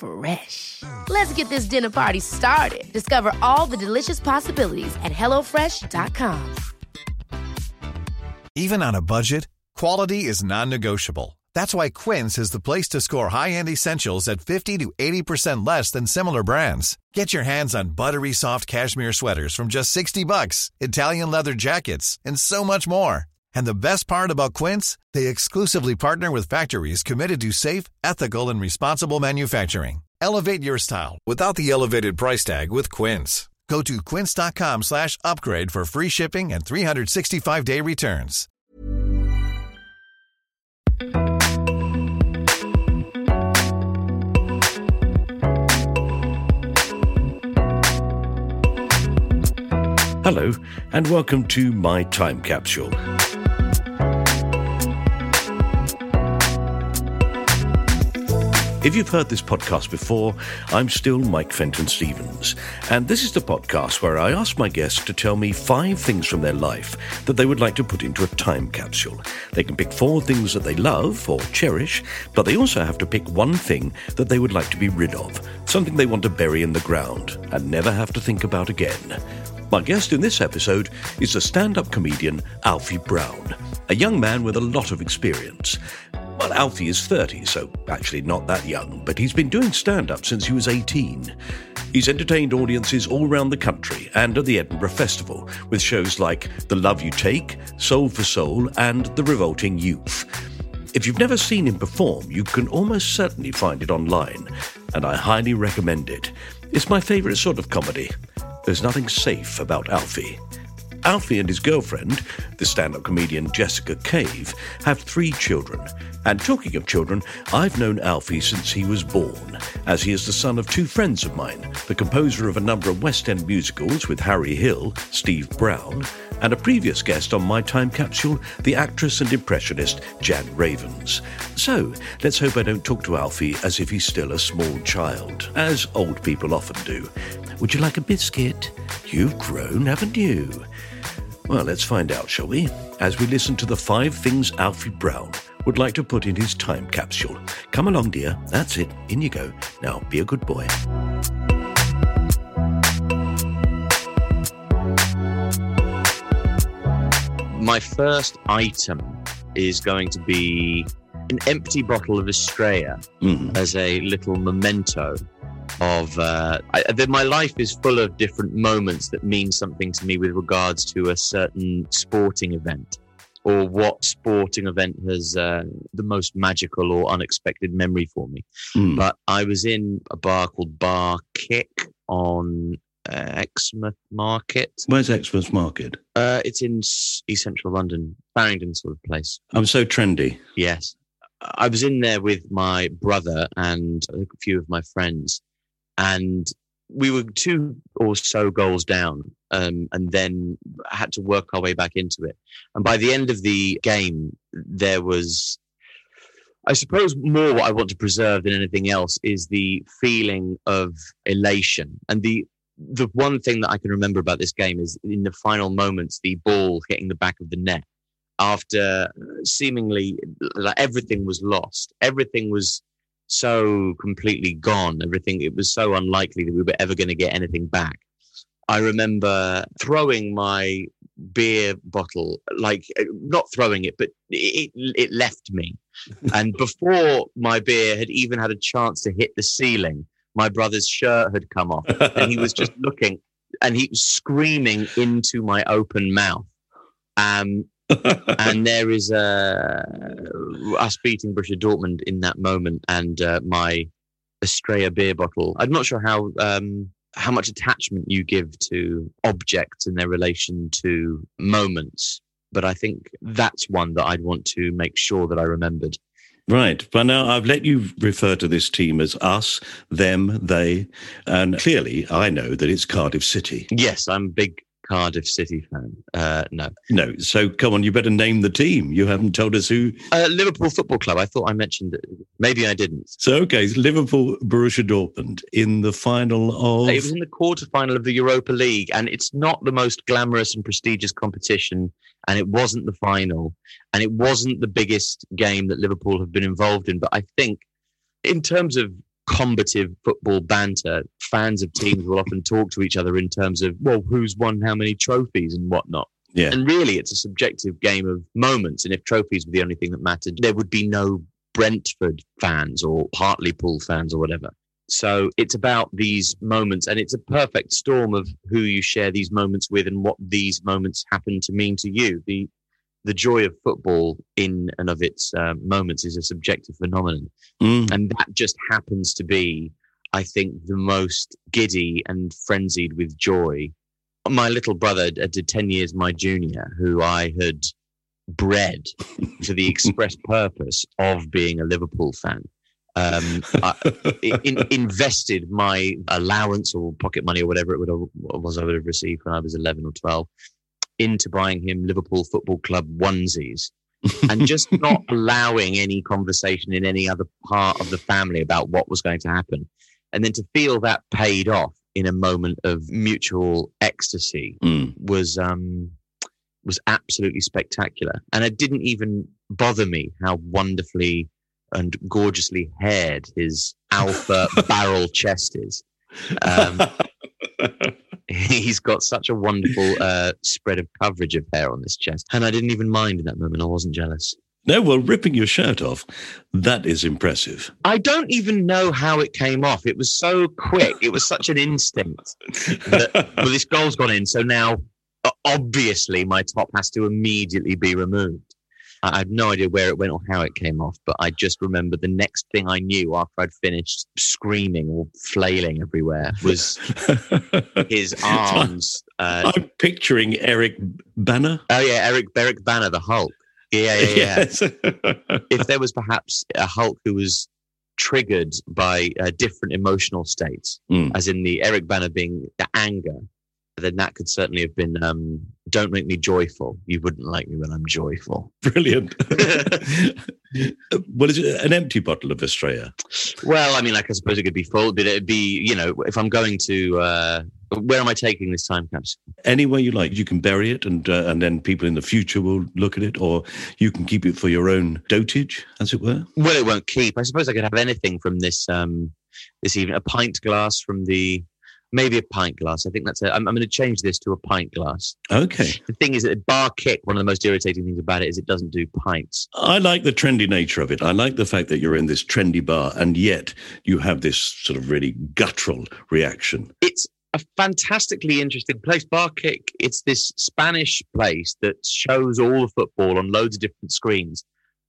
Fresh. Let's get this dinner party started. Discover all the delicious possibilities at hellofresh.com. Even on a budget, quality is non-negotiable. That's why Quince is the place to score high-end essentials at 50 to 80% less than similar brands. Get your hands on buttery soft cashmere sweaters from just 60 bucks, Italian leather jackets, and so much more. And the best part about Quince, they exclusively partner with factories committed to safe, ethical, and responsible manufacturing. Elevate your style without the elevated price tag with Quince. Go to quince.com slash upgrade for free shipping and 365-day returns. Hello, and welcome to My Time Capsule. If you've heard this podcast before, I'm still Mike Fenton Stevens, and this is the podcast where I ask my guests to tell me five things from their life that they would like to put into a time capsule. They can pick four things that they love or cherish, but they also have to pick one thing that they would like to be rid of, something they want to bury in the ground and never have to think about again. My guest in this episode is the stand up comedian Alfie Brown, a young man with a lot of experience. Well, Alfie is 30, so actually not that young, but he's been doing stand up since he was 18. He's entertained audiences all around the country and at the Edinburgh Festival with shows like The Love You Take, Soul for Soul, and The Revolting Youth. If you've never seen him perform, you can almost certainly find it online, and I highly recommend it. It's my favourite sort of comedy. There's nothing safe about Alfie. Alfie and his girlfriend, the stand up comedian Jessica Cave, have three children. And talking of children, I've known Alfie since he was born, as he is the son of two friends of mine, the composer of a number of West End musicals with Harry Hill, Steve Brown, and a previous guest on My Time Capsule, the actress and impressionist Jan Ravens. So, let's hope I don't talk to Alfie as if he's still a small child, as old people often do. Would you like a biscuit? You've grown, haven't you? Well, let's find out, shall we? As we listen to the five things Alfie Brown would like to put in his time capsule. Come along, dear. That's it. In you go. Now, be a good boy. My first item is going to be an empty bottle of Estrella Mm. as a little memento of uh, I, that my life is full of different moments that mean something to me with regards to a certain sporting event or what sporting event has uh, the most magical or unexpected memory for me. Mm. But I was in a bar called Bar Kick on uh, Exmouth Market. Where's Exmouth Market? Uh, it's in East Central London, Farringdon sort of place. I'm so trendy. Yes. I was in there with my brother and a few of my friends, and we were two or so goals down, um, and then had to work our way back into it. And by the end of the game, there was, I suppose, more what I want to preserve than anything else is the feeling of elation. And the the one thing that I can remember about this game is in the final moments, the ball hitting the back of the net after seemingly like everything was lost. Everything was so completely gone. Everything, it was so unlikely that we were ever going to get anything back. I remember throwing my beer bottle, like uh, not throwing it, but it, it left me. and before my beer had even had a chance to hit the ceiling, my brother's shirt had come off and he was just looking and he was screaming into my open mouth. Um, and there is uh, us beating Borussia Dortmund in that moment, and uh, my Estrella beer bottle. I'm not sure how um, how much attachment you give to objects in their relation to moments, but I think that's one that I'd want to make sure that I remembered. Right. But now I've let you refer to this team as us, them, they, and clearly I know that it's Cardiff City. Yes, I'm a big Cardiff City fan. Uh, no. No. So come on, you better name the team. You haven't told us who. Uh, Liverpool Football Club. I thought I mentioned it. Maybe I didn't. So, okay, Liverpool, Borussia Dortmund in the final of. It was in the quarterfinal of the Europa League, and it's not the most glamorous and prestigious competition, and it wasn't the final, and it wasn't the biggest game that Liverpool have been involved in. But I think, in terms of combative football banter, fans of teams will often talk to each other in terms of, well, who's won how many trophies and whatnot. Yeah. And really, it's a subjective game of moments. And if trophies were the only thing that mattered, there would be no Brentford fans or Hartlepool fans or whatever. So it's about these moments, and it's a perfect storm of who you share these moments with and what these moments happen to mean to you. The the joy of football in and of its uh, moments is a subjective phenomenon. Mm. And that just happens to be, I think, the most giddy and frenzied with joy. My little brother did 10 years my junior, who I had bred for the express purpose of being a Liverpool fan. Um, I, in, invested my allowance or pocket money or whatever it would have, was I would have received when I was 11 or 12 into buying him Liverpool Football Club onesies and just not allowing any conversation in any other part of the family about what was going to happen. And then to feel that paid off in a moment of mutual ecstasy Mm. was um was absolutely spectacular. And it didn't even bother me how wonderfully and gorgeously haired his alpha barrel chest is. Um, he's got such a wonderful uh, spread of coverage of hair on this chest. And I didn't even mind in that moment. I wasn't jealous. no, well, ripping your shirt off, that is impressive. I don't even know how it came off. It was so quick. It was such an instinct that, well, this goal's gone in. So now, obviously, my top has to immediately be removed. I have no idea where it went or how it came off, but I just remember the next thing I knew after I'd finished screaming or flailing everywhere was his arms. Uh, I'm picturing Eric Bana. oh, yeah, Eric, Eric Bana, the Hulk. Yeah, yeah, yeah. Yes. if there was perhaps a Hulk who was triggered by uh, different emotional states, Mm. as in the Eric Bana being the anger, then that could certainly have been um, "Don't make me joyful. You wouldn't like me when I'm joyful." Brilliant. what is it? An empty bottle of Estrella? Well, I mean, like I suppose it could be full, but it'd be you know, if I'm going to, uh, where am I taking this time capsule? anywhere you like. You can bury it, and uh, and then people in the future will look at it, or you can keep it for your own dotage, as it were. Well, it won't keep. I suppose I could have anything from this um, this evening. A pint glass from the. Maybe a pint glass. I think that's it. I'm, I'm going to change this to a pint glass. Okay. The thing is that bar kick, one of the most irritating things about it is it doesn't do pints. I like the trendy nature of it. I like the fact that you're in this trendy bar, and yet you have this sort of really guttural reaction. It's a fantastically interesting place. Bar kick, it's this Spanish place that shows all the football on loads of different screens.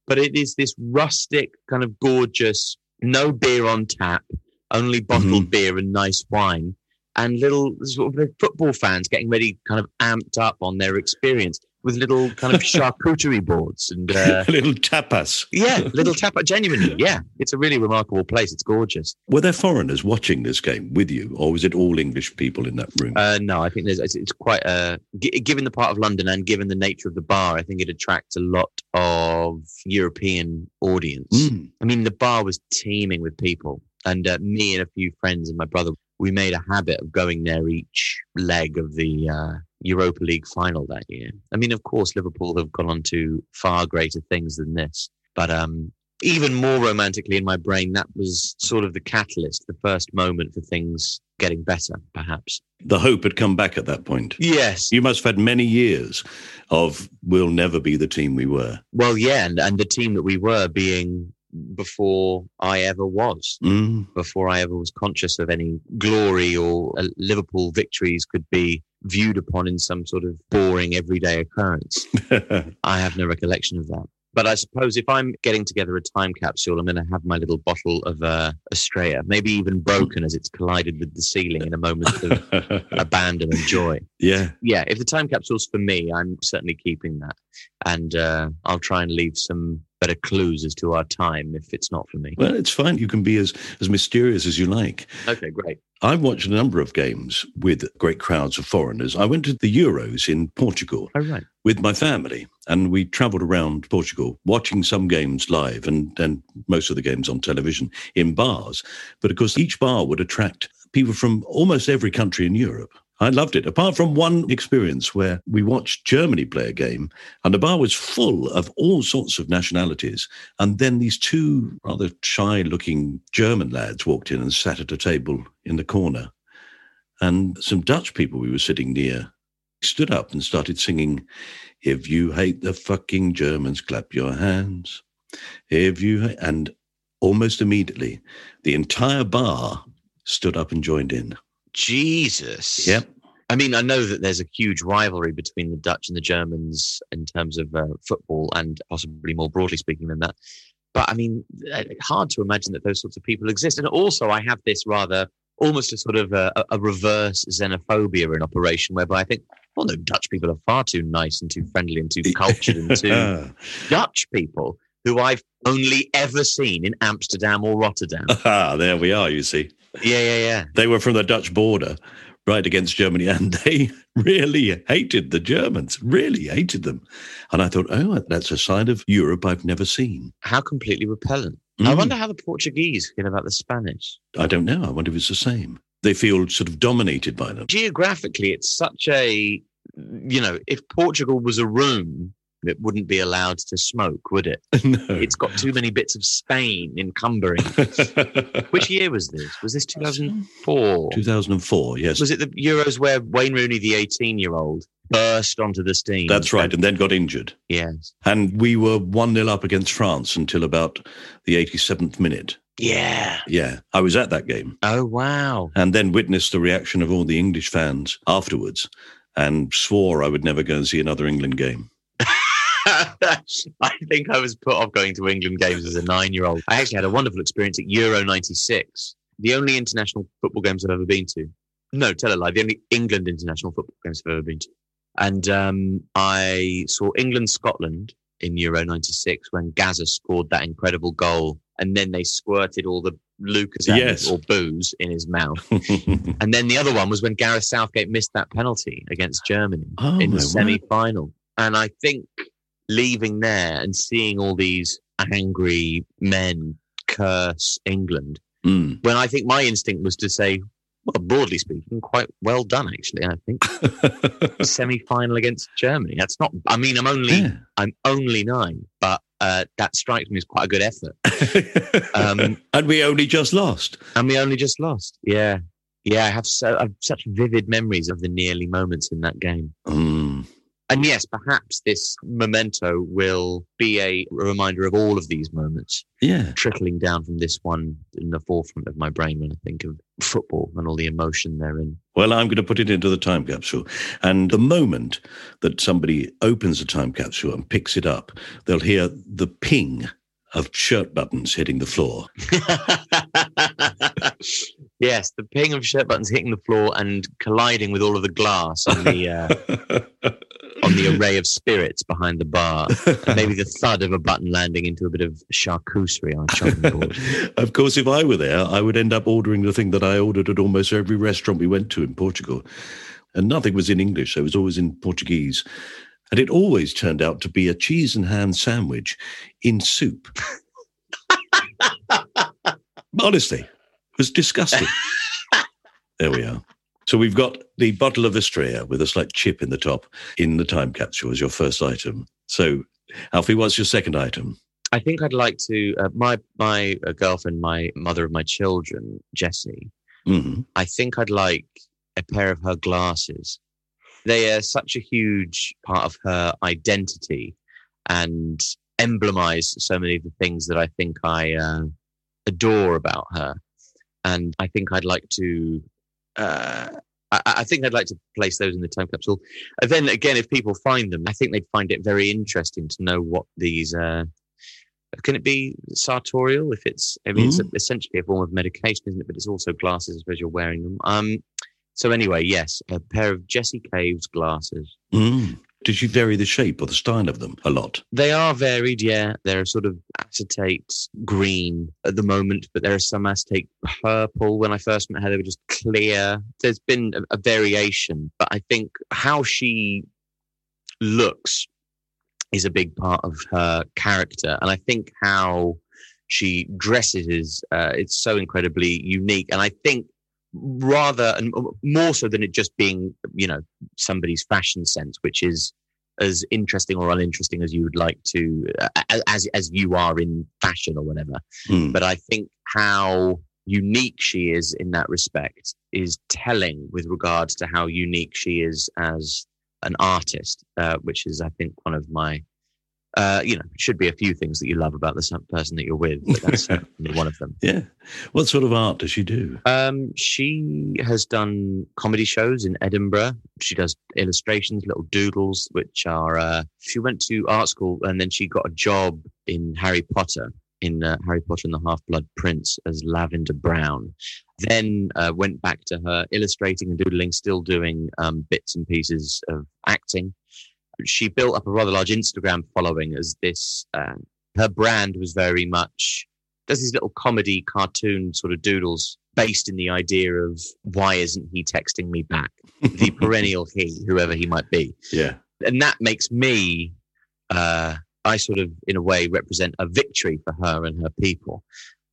But it is this rustic, kind of gorgeous, no beer on tap, only bottled mm-hmm. beer and nice wine. And little sort of football fans getting ready, kind of amped up on their experience with little kind of charcuterie boards and uh, little tapas. Yeah, little tap. Genuinely, yeah, it's a really remarkable place. It's gorgeous. Were there foreigners watching this game with you, or was it all English people in that room? Uh, no, I think there's it's, it's quite a given the part of London and given the nature of the bar, I think it attracts a lot of European audience. Mm. I mean, the bar was teeming with people, and uh, me and a few friends and my brother, we made a habit of going there each leg of the uh, Europa League final that year. I mean, of course, Liverpool have gone on to far greater things than this, but um, even more romantically in my brain, that was sort of the catalyst, the first moment for things getting better, perhaps. The hope had come back at that point. Yes. You must have had many years of we'll never be the team we were. Well, yeah, and, and the team that we were being before I ever was, Mm. before I ever was conscious of any glory or uh, Liverpool victories could be viewed upon in some sort of boring everyday occurrence. I have no recollection of that. But I suppose if I'm getting together a time capsule, I'm going to have my little bottle of uh, Estrella, maybe even broken as it's collided with the ceiling in a moment of abandon and joy. yeah. Yeah, if the time capsule's for me, I'm certainly keeping that. And uh, I'll try and leave some better clues as to our time if it's not for me. Well, it's fine. You can be as, as mysterious as you like. Okay, great. I've watched a number of games with great crowds of foreigners. I went to the Euros in Portugal All right. with my family, and we travelled around Portugal watching some games live and, and most of the games on television in bars. But of course, each bar would attract people from almost every country in Europe. I loved it, apart from one experience where we watched Germany play a game and the bar was full of all sorts of nationalities. And then these two rather shy looking German lads walked in and sat at a table in the corner. And some Dutch people we were sitting near stood up and started singing, If you hate the fucking Germans, clap your hands. If you, ha-" and almost immediately, the entire bar stood up and joined in. Jesus. Yep. I mean, I know that there's a huge rivalry between the Dutch and the Germans in terms of uh, football and possibly more broadly speaking than that. But I mean, uh, hard to imagine that those sorts of people exist. And also, I have this rather almost a sort of a, a reverse xenophobia in operation whereby I think, well, no, Dutch people are far too nice and too friendly and too cultured and too Dutch people who I've only ever seen in Amsterdam or Rotterdam. Ah, there we are, you see. Yeah, yeah, yeah. They were from the Dutch border, right against Germany, and they really hated the Germans, really hated them. And I thought, oh, that's a side of Europe I've never seen. How completely repellent. I Mm. wonder how the Portuguese feel about the Spanish. I don't know. I wonder if it's the same. They feel sort of dominated by them. Geographically, it's such a, you know, if Portugal was a room, it wouldn't be allowed to smoke, would it? no. It's got too many bits of Spain encumbering. Which year was this? Was this 2004? 2004, yes. Was it the Euros where Wayne Rooney, the 18 year old, burst onto the scene? That's right. And then got injured. Yes. And we were 1 0 up against France until about the 87th minute. Yeah. Yeah, I was at that game Oh, wow. and then witnessed the reaction of all the English fans afterwards and swore I would never go and see another England game. I think I was put off going to England games as a nine year old. I actually had a wonderful experience at Euro 96, the only international football games I've ever been to. No, tell a lie, the only England international football games I've ever been to. And um, I saw England Scotland in Euro 96 when Gazza scored that incredible goal. And then they squirted all the Lucas Yes. or booze in his mouth. and then the other one was when Gareth Southgate missed that penalty against Germany Oh, in the semi final. And I think leaving there and seeing all these angry men curse England, Mm. when I think my instinct was to say, well, broadly speaking, quite well done, actually. I think semi final against Germany. That's not, I mean, I'm only, Yeah. I'm only nine, but uh, that strikes me as quite a good effort. Um, and we only just lost. and we only just lost. Yeah. Yeah, I have so I have such vivid memories of the nearly moments in that game. Mm. And yes, perhaps this memento will be a reminder of all of these moments Yeah. trickling down from this one in the forefront of my brain when I think of football and all the emotion therein. Well, I'm going to put it into the time capsule. And the moment that somebody opens a time capsule and picks it up, they'll hear the ping of shirt buttons hitting the floor. yes, the ping of shirt buttons hitting the floor and colliding with all of the glass on the uh, on the array of spirits behind the bar. And maybe the thud of a button landing into a bit of charcuterie on chopping board. of course, if I were there, I would end up ordering the thing that I ordered at almost every restaurant we went to in Portugal. And nothing was in English, so it was always in Portuguese. And it always turned out to be a cheese and ham sandwich in soup. Honestly, it was disgusting. there we are. So we've got the bottle of Estrella with a slight chip in the top in the time capsule as your first item. So, Alfie, what's your second item? I think I'd like to. Uh, my my uh, girlfriend, my mother of my children, Jessie. hmm I think I'd like a pair of her glasses. They are such a huge part of her identity and emblemize so many of the things that I think I uh, adore about her. And I think I'd like to, uh, I, I, think I'd like to place those in the time capsule. And then again, if people find them, I think they'd find it very interesting to know what these, uh, can it be sartorial if it's, I mean, mm-hmm. it's essentially a form of medication, isn't it? But it's also glasses, I suppose you're wearing them. Um, so anyway, yes, a pair of Jessie Caves glasses. Mm. Did you vary the shape or the style of them a lot? They are varied, yeah. They're sort of acetate green at the moment, but there are some acetate purple. When I first met her, they were just clear. There's been a, a variation, but I think how she looks is a big part of her character. And I think how she dresses is, uh, it's so incredibly unique. And I think rather and more so than it just being you know somebody's fashion sense which is as interesting or uninteresting as you would like to uh, as as you are in fashion or whatever mm. but i think how unique she is in that respect is telling with regards to how unique she is as an artist uh, which is i think one of my uh, you know, should be a few things that you love about the person that you're with, but that's one of them. Yeah. What sort of art does she do? Um, she has done comedy shows in Edinburgh. She does illustrations, little doodles, which are, uh, she went to art school and then she got a job in Harry Potter, in uh, Harry Potter and the Half Blood Prince as Lavender Brown. Then uh, went back to her illustrating and doodling, still doing um, bits and pieces of acting she built up a rather large Instagram following as this. Uh, her brand was very much does these little comedy cartoon sort of doodles based in the idea of why isn't he texting me back? the perennial he, whoever he might be. Yeah, and that makes me. Uh, I sort of, in a way, represent a victory for her and her people.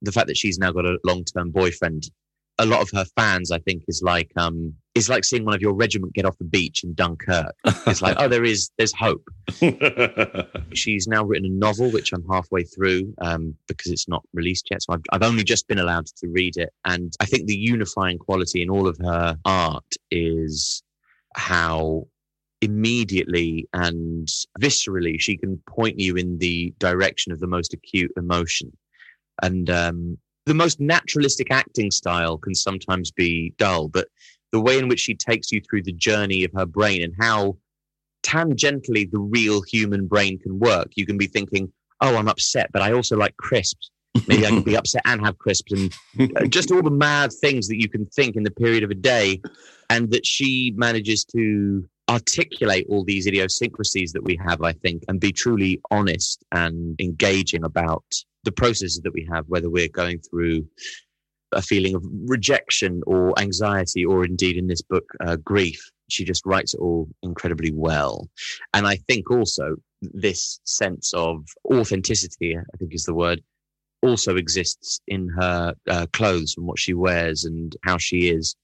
The fact that she's now got a long term boyfriend a lot of her fans, I think, is like um, is like seeing one of your regiment get off the beach in Dunkirk. It's like, oh, there is, there's hope. She's now written a novel, which I'm halfway through um, because it's not released yet. So I've, I've only just been allowed to read it, and I think the unifying quality in all of her art is how immediately and viscerally she can point you in the direction of the most acute emotion. And um, the most naturalistic acting style can sometimes be dull, but the way in which she takes you through the journey of her brain and how tangentially the real human brain can work. You can be thinking, oh, I'm upset, but I also like crisps. Maybe I can be upset and have crisps and uh, just all the mad things that you can think in the period of a day. And that she manages to articulate all these idiosyncrasies that we have, I think, and be truly honest and engaging about the processes that we have, whether we're going through a feeling of rejection or anxiety, or indeed in this book, uh, grief. She just writes it all incredibly well. And I think also this sense of authenticity, I think is the word, also exists in her uh, clothes and what she wears and how she is.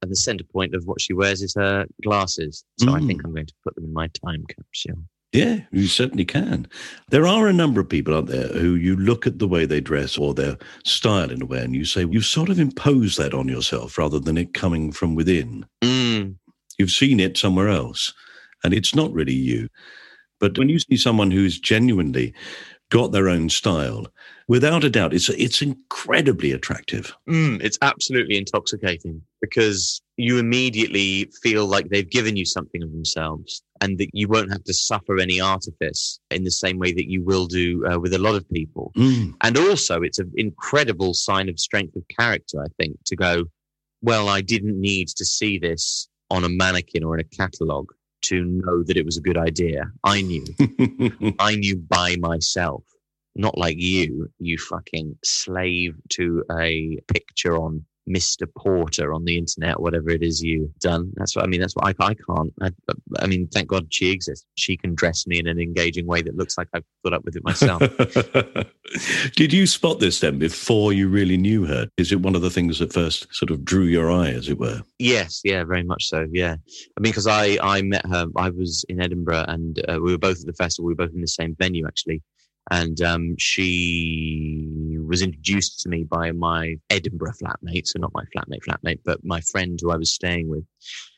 And the center point of what she wears is her glasses. So mm. I think I'm going to put them in my time capsule. Yeah, you certainly can. There are a number of people out there who you look at the way they dress or their style in a way and you say, you've sort of imposed that on yourself rather than it coming from within. Mm. You've seen it somewhere else and it's not really you. But when you see someone who's genuinely got their own style, without a doubt, it's it's incredibly attractive. Mm, it's absolutely intoxicating because you immediately feel like they've given you something of themselves, and that you won't have to suffer any artifice in the same way that you will do uh, with a lot of people. Mm. And also, it's an incredible sign of strength of character, I think, to go. Well, I didn't need to see this on a mannequin or in a catalogue to know that it was a good idea. I knew. I knew by myself. Not like you, you fucking slave to a picture on Mr. Porter on the internet, whatever it is you've done. That's what I mean. That's what I, I can't. I, I, mean, thank God she exists. She can dress me in an engaging way that looks like I've put up with it myself. Did you spot this then before you really knew her? Is it one of the things that first sort of drew your eye, as it were? Yes, yeah, very much so. Yeah, I mean, because I I met her. I was in Edinburgh, and uh, we were both at the festival. We were both in the same venue, actually and um, she was introduced to me by my Edinburgh flatmate, so not my flatmate, flatmate, but my friend who I was staying with,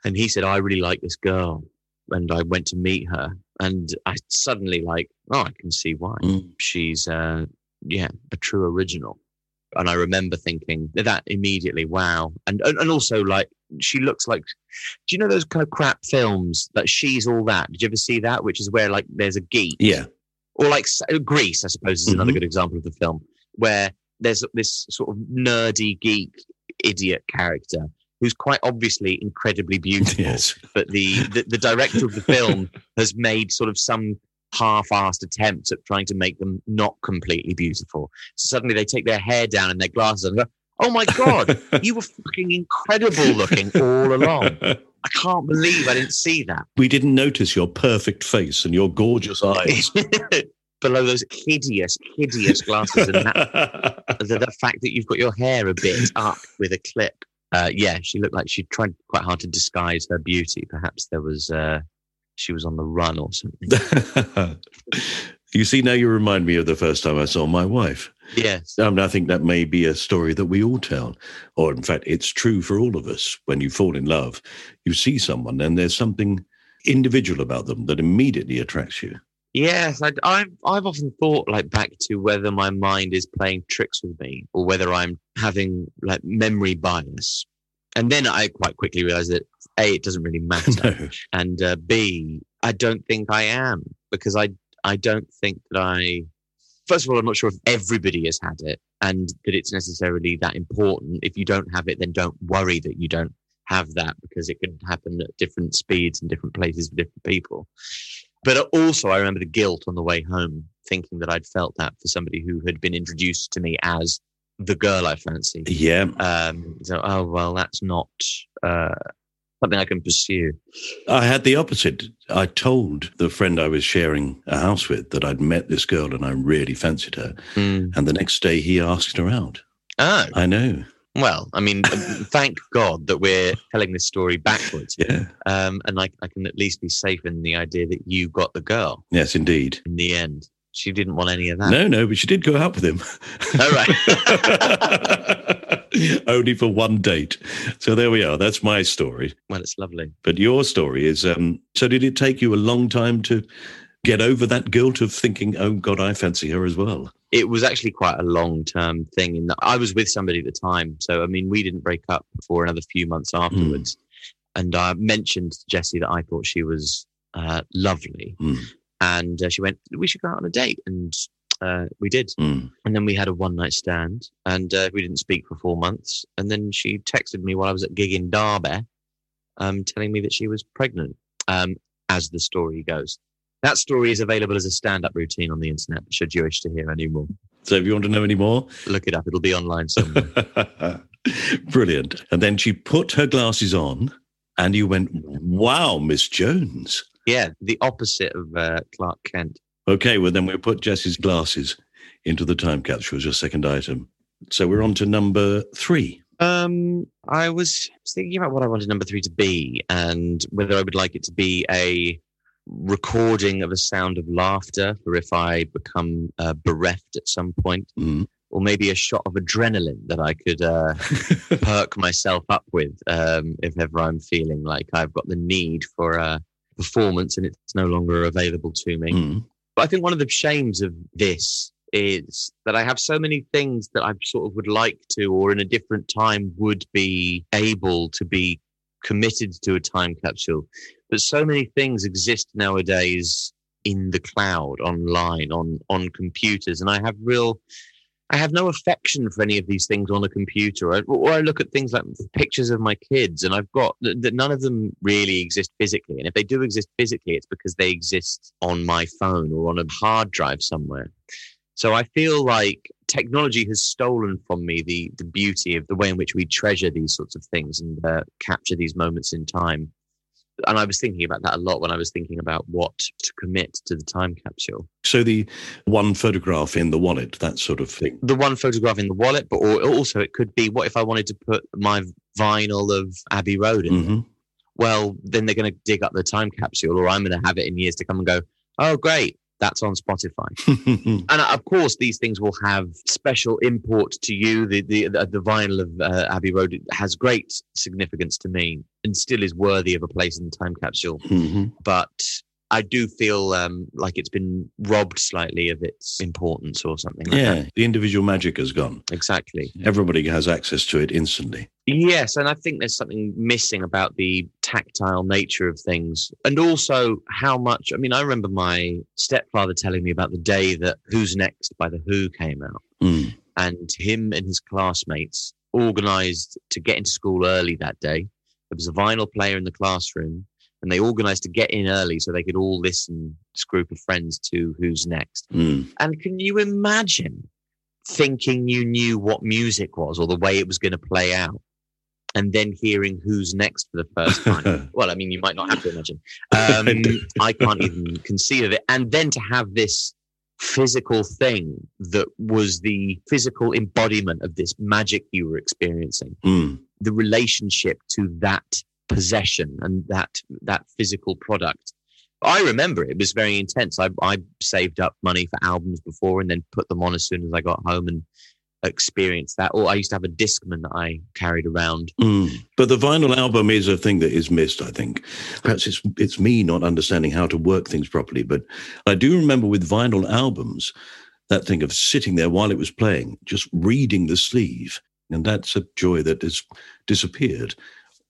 and he said, "I really like this girl," and I went to meet her, and I suddenly like, oh, I can see why. Mm. She's, uh, yeah, a true original. And I remember thinking that immediately, wow. And, and and also like she looks like, do you know those kind of crap films that she's all that? Did you ever see that? Which is where like there's a geek Yeah. or like Grease, I suppose, is another Mhm. good example of the film where there's this sort of nerdy geek idiot character who's quite obviously incredibly beautiful, Yes. but the, the the director of the film has made sort of some half-assed attempts at trying to make them not completely beautiful. So suddenly they take their hair down and their glasses and go, "Oh my god, you were fucking incredible looking all along! I can't believe I didn't see that." we didn't notice your perfect face and your gorgeous eyes. Below those hideous, hideous glasses and that the, the fact that you've got your hair a bit up with a clip. Uh, yeah, she looked like she tried quite hard to disguise her beauty. Perhaps there was uh, she was on the run or something. you see, now you remind me of the first time I saw my wife. Yes, Um, I think that may be a story that we all tell, or in fact, it's true for all of us. When you fall in love, you see someone, and there's something individual about them that immediately attracts you. Yes. I, I've I've often thought like back to whether my mind is playing tricks with me or whether I'm having like memory bias, and then I quite quickly realised that a it doesn't really matter. no. and uh, B, I don't think I am because I I don't think that I. First of all, I'm not sure if everybody has had it and that it's necessarily that important. If you don't have it, then don't worry that you don't have that because it can happen at different speeds and different places for different people. But also, I remember the guilt on the way home, thinking that I'd felt that for somebody who had been introduced to me as the girl I fancy. Yeah, Um, so, oh well, that's not uh, something I can pursue. I had the opposite. I told the friend I was sharing a house with that I'd met this girl and I really fancied her. Mm. And the next day he asked her out. Oh, I know. Well, I mean, thank God that we're telling this story backwards. Yeah. Um, and I, I can at least be safe in the idea that you got the girl Yes, indeed. in the end. She didn't want any of that. No, no, but she did go out with him. All right. Only for one date. So there we are. That's my story. well, it's lovely. But your story is um, so did it take you a long time to get over that guilt of thinking, oh God, I fancy her as well? It was actually quite a long term thing. In that I was with somebody at the time. So, I mean, we didn't break up for another few months afterwards. And I mentioned to Jessie that I thought she was uh, lovely. Mm. And uh, she went, We should go out on a date. And uh, we did. Mm. And then we had a one night stand and uh, we didn't speak for four months. And then she texted me while I was at gig in Derby, um, telling me that she was pregnant, um, as the story goes. That story is available as a stand up routine on the internet, should you wish to hear any more. So if you want to know any more, Look it up, it'll be online somewhere. brilliant. And then she put her glasses on and you went, wow, Miss Jones. yeah, the opposite of uh, Clark Kent. Okay, well, then we'll put Jessie's glasses into the time capsule as your second item. So we're on to number three. Um, I was thinking about what I wanted number three to be and whether I would like it to be a recording of a sound of laughter for if I become uh, bereft at some point, Mm. or maybe a shot of adrenaline that I could uh, perk myself up with um, if ever I'm feeling like I've got the need for a performance and it's no longer available to me. Mm. But I think one of the shames of this is that I have so many things that I sort of would like to, or in a different time would be able to be committed to a time capsule. But so many things exist nowadays in the cloud, online, on on computers, and I have real. I have no affection for any of these things on a computer, or, or I look at things like pictures of my kids, and I've got that none of them really exist physically. And if they do exist physically, it's because they exist on my phone or on a hard drive somewhere. So I feel like technology has stolen from me the the beauty of the way in which we treasure these sorts of things and uh, capture these moments in time. And I was thinking about that a lot when I was thinking about what to commit to the time capsule. So the one photograph in the wallet, that sort of thing. The one photograph in the wallet, but or also it could be what if I wanted to put my vinyl of Abbey Road in? there? hmm Well, then they're going to dig up the time capsule, or I'm going to have it in years to come and go. Oh, great! That's on Spotify. and uh, of course, these things will have special import to you. The the the vinyl of uh, Abbey Road has great significance to me, and still is worthy of a place in the time capsule. Mhm. But I do feel um, like it's been robbed slightly of its importance or something. Like Yeah, that. the individual magic has gone. exactly. Everybody has access to it instantly. Yes, and I think there's something missing about the tactile nature of things, and also how much. I mean, I remember my stepfather telling me about the day that "Who's Next" by the Who came out, Mm. and him and his classmates organized to get into school early that day. There was a vinyl player in the classroom, and they organized to get in early so they could all listen, this group of friends, to Who's Next. Mm. And can you imagine thinking you knew what music was or the way it was going to play out? And then hearing who's next for the first time. well, I mean, you might not have to imagine. Um, I can't even conceive of it. And then to have this physical thing that was the physical embodiment of this magic you were experiencing, Mm. the relationship to that possession and that that physical product. I remember it, was very intense. I, I saved up money for albums before and then put them on as soon as I got home and experienced that. Or I used to have a Discman that I carried around. Mm. But the vinyl album is a thing that is missed, I think. Perhaps it's it's me not understanding how to work things properly. But I do remember with vinyl albums, that thing of sitting there while it was playing, just reading the sleeve. And that's a joy that has disappeared.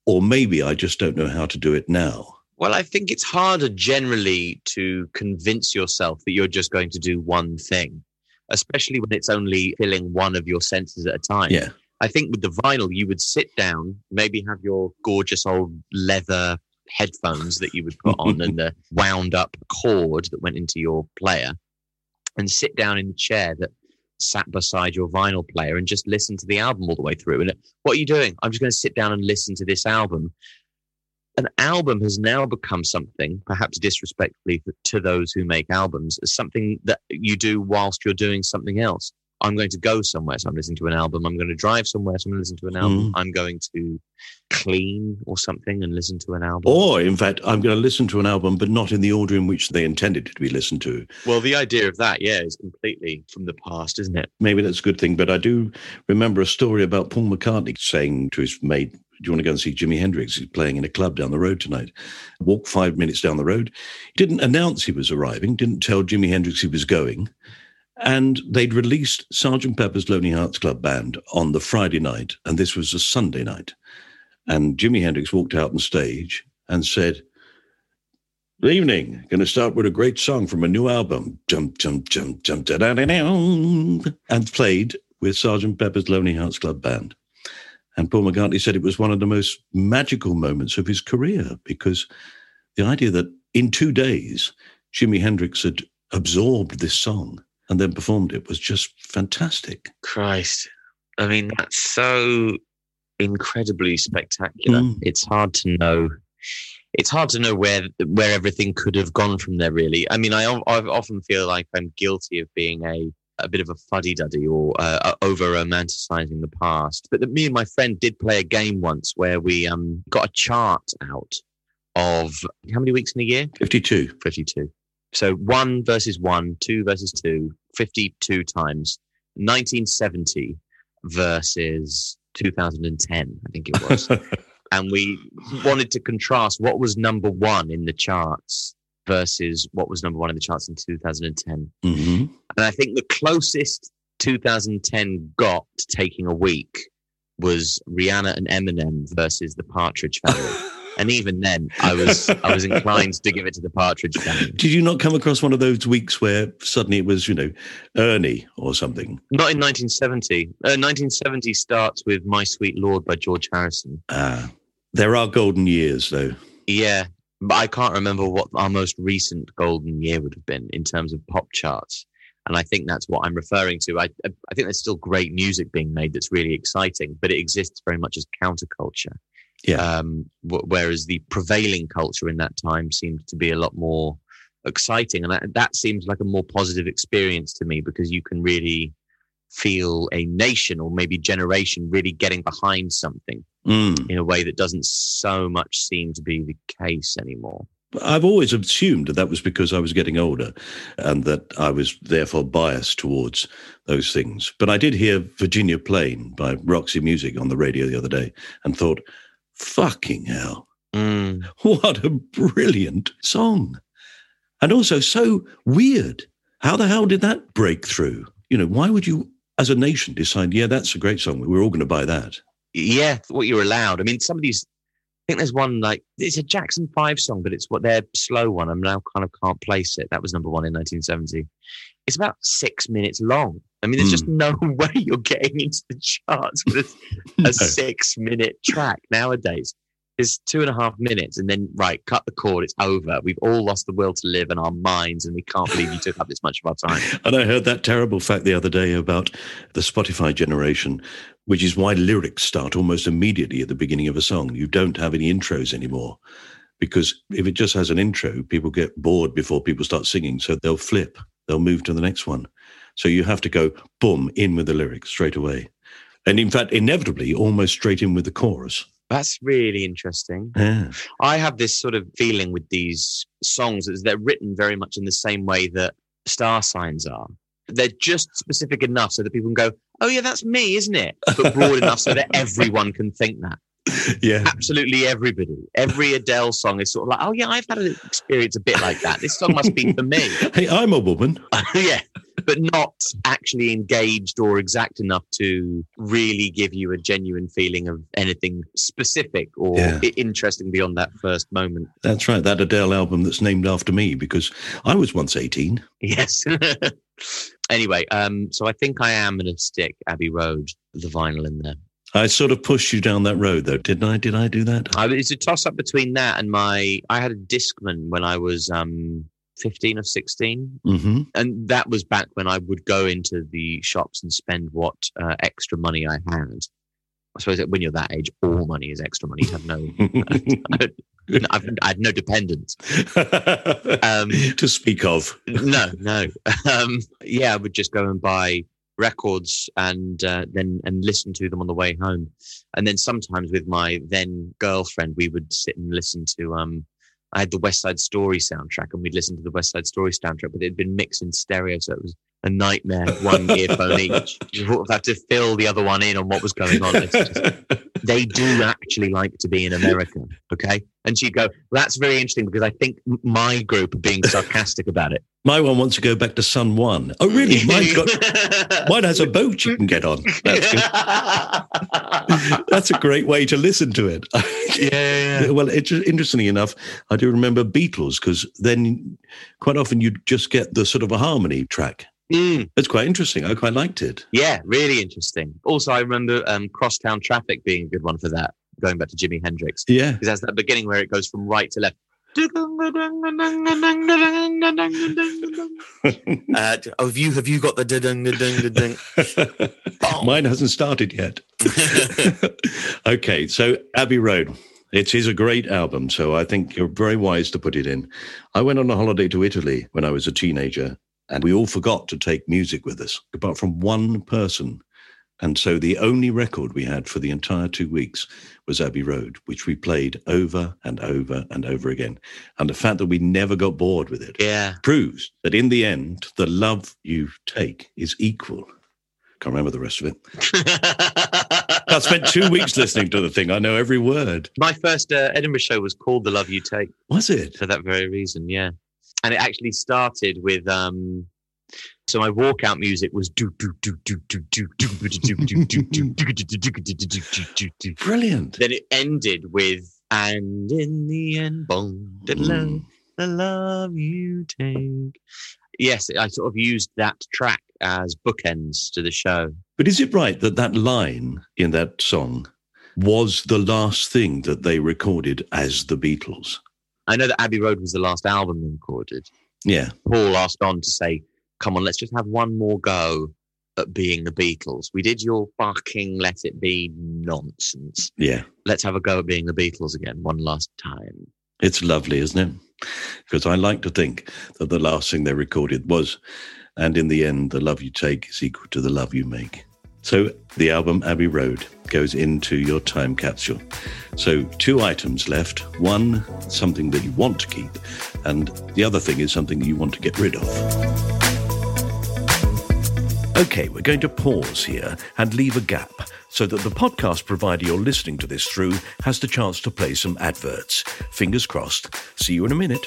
Or maybe I just don't know how to do it now. Well, I think it's harder generally to convince yourself that you're just going to do one thing, especially when it's only filling one of your senses at a time. Yeah. I think with the vinyl, you would sit down, maybe have your gorgeous old leather headphones that you would put on and the wound up cord that went into your player and sit down in the chair that sat beside your vinyl player and just listen to the album all the way through. And what are you doing? I'm just going to sit down and listen to this album. An album has now become something, perhaps disrespectfully to those who make albums, as something that you do whilst you're doing something else. I'm going to go somewhere, so I'm listening to an album. I'm going to drive somewhere, so I'm going to listen to an album. Mm. I'm going to clean or something and listen to an album. Or, in fact, I'm going to listen to an album, but not in the order in which they intended it to be listened to. well, the idea of that, yeah, is completely from the past, isn't it? Maybe that's a good thing. But I do remember a story about Paul McCartney saying to his mate, Do you want to go and see Jimi Hendrix? He's playing in a club down the road tonight. Walk five minutes down the road. He didn't announce he was arriving, didn't tell Jimi Hendrix he was going. And they'd released Sergeant Pepper's Lonely Hearts Club Band on the Friday night, and this was a Sunday night. And Jimi Hendrix walked out on stage and said, Good evening. Going to start with a great song from a new album. Jump, jump, jump, jump, da da da da. And played with Sergeant Pepper's Lonely Hearts Club Band. And Paul McCartney said it was one of the most magical moments of his career because the idea that in two days, Jimi Hendrix had absorbed this song and then performed it was just fantastic. Christ. I mean, that's so incredibly spectacular. Mm. It's hard to know. It's hard to know where where everything could have gone from there. Really, I mean, I, I often feel like I'm guilty of being a a bit of a fuddy duddy or uh, over romanticizing the past. But that me and my friend did play a game once where we um got a chart out of how many weeks in a year? 52. 52. So one versus one, two versus two, 52 times. 1970 versus 2010, I think it was. and we wanted to contrast what was number one in the charts versus what was number one in the charts in 2010. hmm And I think the closest 2010 got to taking a week was Rihanna and Eminem versus the Partridge Family. and even then, I was I was inclined to give it to the Partridge Family. Did you not come across one of those weeks where suddenly it was, you know, Ernie or something? Not in 1970. Uh, 1970 starts with My Sweet Lord by George Harrison. Ah, there are golden years, though. Yeah, but I can't remember what our most recent golden year would have been in terms of pop charts. And I think that's what I'm referring to. I, I think there's still great music being made that's really exciting, but it exists very much as counterculture. Yeah. Um, wh- whereas the prevailing culture in that time seemed to be a lot more exciting. And that, that seems like a more positive experience to me because you can really feel a nation or maybe generation really getting behind something Mm. in a way that doesn't so much seem to be the case anymore. I've always assumed that that was because I was getting older and that I was therefore biased towards those things. But I did hear Virginia Plain by Roxy Music on the radio the other day and thought, fucking hell, Mm. what a brilliant song. And also so weird. How the hell did that break through? You know, why would you, as a nation, decide, yeah, that's a great song. We're all going to buy that. Yeah, what you're allowed. I mean, some of these. I think there's one like it's a Jackson Five song, but it's what their slow one. I'm now kind of can't place it. That was number one in 1970. It's about six minutes long. I mean, there's just hmm. no way you're getting into the charts with a, No. a six minute track nowadays. It's two and a half minutes, and then right, cut the cord. It's over. We've all lost the will to live in our minds, and we can't believe you took up this much of our time. And I heard that terrible fact the other day about the Spotify generation, which is why lyrics start almost immediately at the beginning of a song. You don't have any intros anymore. Because if it just has an intro, people get bored before people start singing. So they'll flip, they'll move to the next one. So you have to go, boom, in with the lyrics straight away. And in fact, inevitably, almost straight in with the chorus. That's really interesting. Yeah. I have this sort of feeling with these songs is they're written very much in the same way that star signs are. They're just specific enough so that people can go, "Oh yeah, that's me, isn't it?" But broad enough so that everyone can think that. Yeah. Absolutely everybody. Every Adele song is sort of like, "Oh yeah, I've had an experience a bit like that. This song must be for me." Hey, I'm a woman. yeah, but not actually engaged or exact enough to really give you a genuine feeling of anything specific or Yeah. interesting beyond that first moment. That's right. That Adele album that's named after me because I was once 18. Yes. anyway, um, so I think I am going to stick Abbey Road, the vinyl in there. I sort of pushed you down that road, though, didn't I? Did I do that? I, it's a toss up between that and my. I had a Discman when I was um, 15 or 16. hmm And that was back when I would go into the shops and spend what uh, extra money I had. I suppose that when you're that age, all money is extra money. You have no, I've, I had no dependents. Um, to speak of. no, no. Um, yeah, I would just go and buy records and uh, then and listen to them on the way home. And then sometimes with my then girlfriend, we would sit and listen to. Um, I had the West Side Story soundtrack, and we'd listen to the West Side Story soundtrack, but it had been mixed in stereo, so it was a nightmare. One earphone each. You of had to fill the other one in on what was going on. Just- they do actually like to be in America. Okay. And she'd go, that's very interesting because I think my group are being sarcastic about it. My one wants to go back to San Juan. Oh, really? Mine's got, mine has a boat you can get on. That's. That's a great way to listen to it. yeah. Well, it's interestingly enough, I do remember Beatles because then quite often you just get the sort of a harmony track. Mm, It's quite interesting. I quite liked it. yeah, really interesting. Also, I remember um, Crosstown Traffic being a good one for that, going back to Jimi Hendrix. Yeah. Because that's that beginning where it goes from right to left. Uh, oh, have you have you got the da-dung, da-dung, da-dung? Mine hasn't started yet. okay, so Abbey Road. It is a great album, so I think you're very wise to put it in. I went on a holiday to Italy when I was a teenager, and we all forgot to take music with us, apart from one person. And so the only record we had for the entire two weeks was Abbey Road, which we played over and over and over again. And the fact that we never got bored with it Yeah. proves that in the end, the love you take is equal. Can't remember the rest of it. I spent two weeks listening to the thing. I know every word. My first uh, Edinburgh show was called The Love You Take Was it? for that very reason, yeah. And it actually started with um so my walkout music was do do do do do do do do do do do do do do do do do Brilliant. Then it ended with and in the end, boom, the love, Mm. the love you take. Yes, I sort of used that track as bookends to the show. But is it right that that line in that song was the last thing that they recorded as the Beatles? I know that Abbey Road was the last album they recorded. Yeah. Paul asked on to say, "Come on, let's just have one more go at being the Beatles. We did your fucking let it be nonsense. Yeah. Let's have a go at being the Beatles again, one last time." It's lovely, isn't it? Because I like to think that the last thing they recorded was, and in the end, the love you take is equal to the love you make. So the album Abbey Road goes into your time capsule. So two items left. One, something that you want to keep, and the other thing is something you want to get rid of. Okay, we're going to pause here and leave a gap so that the podcast provider you're listening to this through has the chance to play some adverts. Fingers crossed. See you in a minute.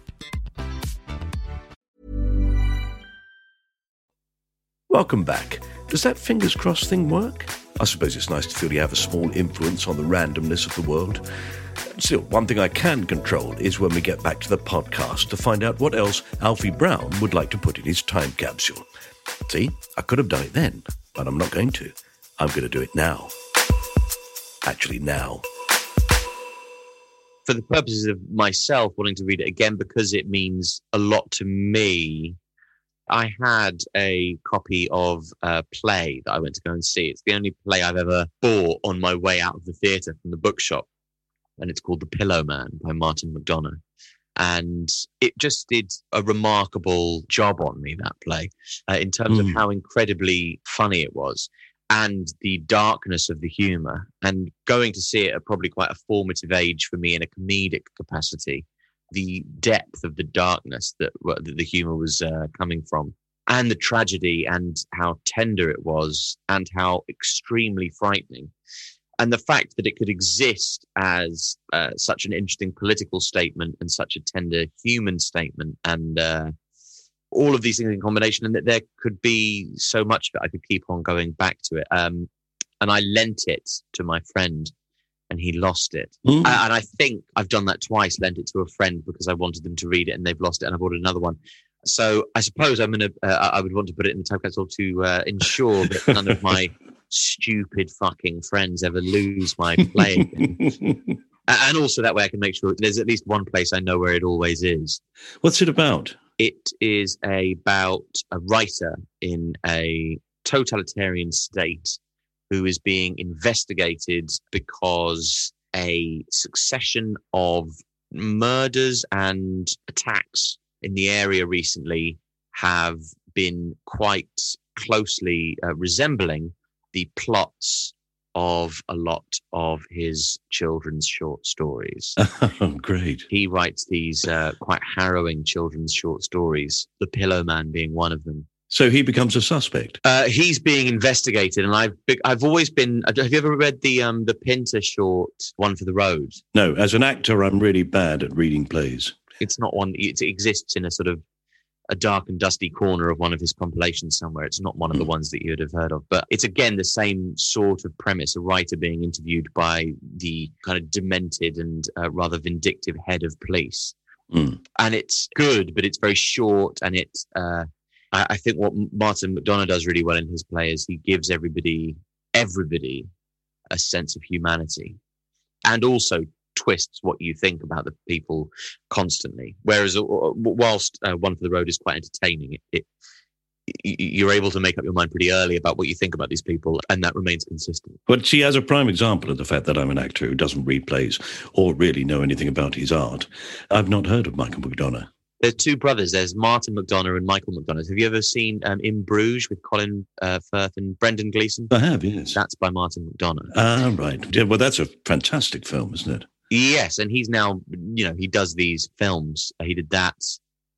Welcome back. Does that fingers crossed thing work? I suppose it's nice to feel you have a small influence on the randomness of the world. Still, one thing I can control is when we get back to the podcast to find out what else Alfie Brown would like to put in his time capsule. See, I could have done it then, but I'm not going to. I'm going to do it now. Actually, now. for the purposes of myself wanting to read it again because it means a lot to me. I had a copy of a play that I went to go and see. It's the only play I've ever bought on my way out of the theatre from the bookshop. And it's called The Pillow Man by Martin McDonagh. And it just did a remarkable job on me, that play, uh, in terms of Mm. how incredibly funny it was and the darkness of the humor. And going to see it at probably quite a formative age for me in a comedic capacity, the depth of the darkness that, that the humor was uh, coming from, and the tragedy, and how tender it was, and how extremely frightening. And the fact that it could exist as uh, such an interesting political statement and such a tender human statement, and uh, all of these things in combination, and that there could be so much it. I could keep on going back to it. Um, and I lent it to my friend, and he lost it. Mm. Uh, and I think I've done that twice, lent it to a friend because I wanted them to read it, and they've lost it, and I've ordered another one. So I suppose I'm gonna. Uh, I would want to put it in the time capsule to uh, ensure that none of my stupid fucking friends ever lose my play. and also that way I can make sure there's at least one place I know where it always is. What's it about? It is about a writer in a totalitarian state who is being investigated because a succession of murders and attacks in the area recently have been quite closely uh, resembling the plots of a lot of his children's short stories. Oh, great. he writes these uh, quite harrowing children's short stories, The Pillow Man being one of them. So he becomes a suspect. Uh, he's being investigated, and I've be- I've always been. uh, Have you ever read the um the Pinter short One for the Road? No, as an actor, I'm really bad at reading plays. It's not one. It exists in a sort of a dark and dusty corner of one of his compilations somewhere. It's not one of the ones that you'd have heard of, but it's again the same sort of premise: a writer being interviewed by the kind of demented and uh, rather vindictive head of police. Mm. and it's good, but it's very short. And it, uh, I, I think what Martin McDonagh does really well in his play is he gives everybody, everybody, a sense of humanity. and also twists what you think about the people constantly. Whereas uh, whilst uh, One for the Road is quite entertaining, it, it you're able to make up your mind pretty early about what you think about these people, and that remains consistent. But she has a prime example of the fact that I'm an actor who doesn't read plays or really know anything about his art. I've not heard of Michael McDonagh. There's two brothers. There's Martin McDonagh and Michael McDonagh. Have you ever seen um, In Bruges with Colin uh, Firth and Brendan Gleeson? I have, yes. That's by Martin McDonagh. Ah, right. Yeah, well, that's a fantastic film, isn't it? Yes, and he's now, you know, he does these films. He did that,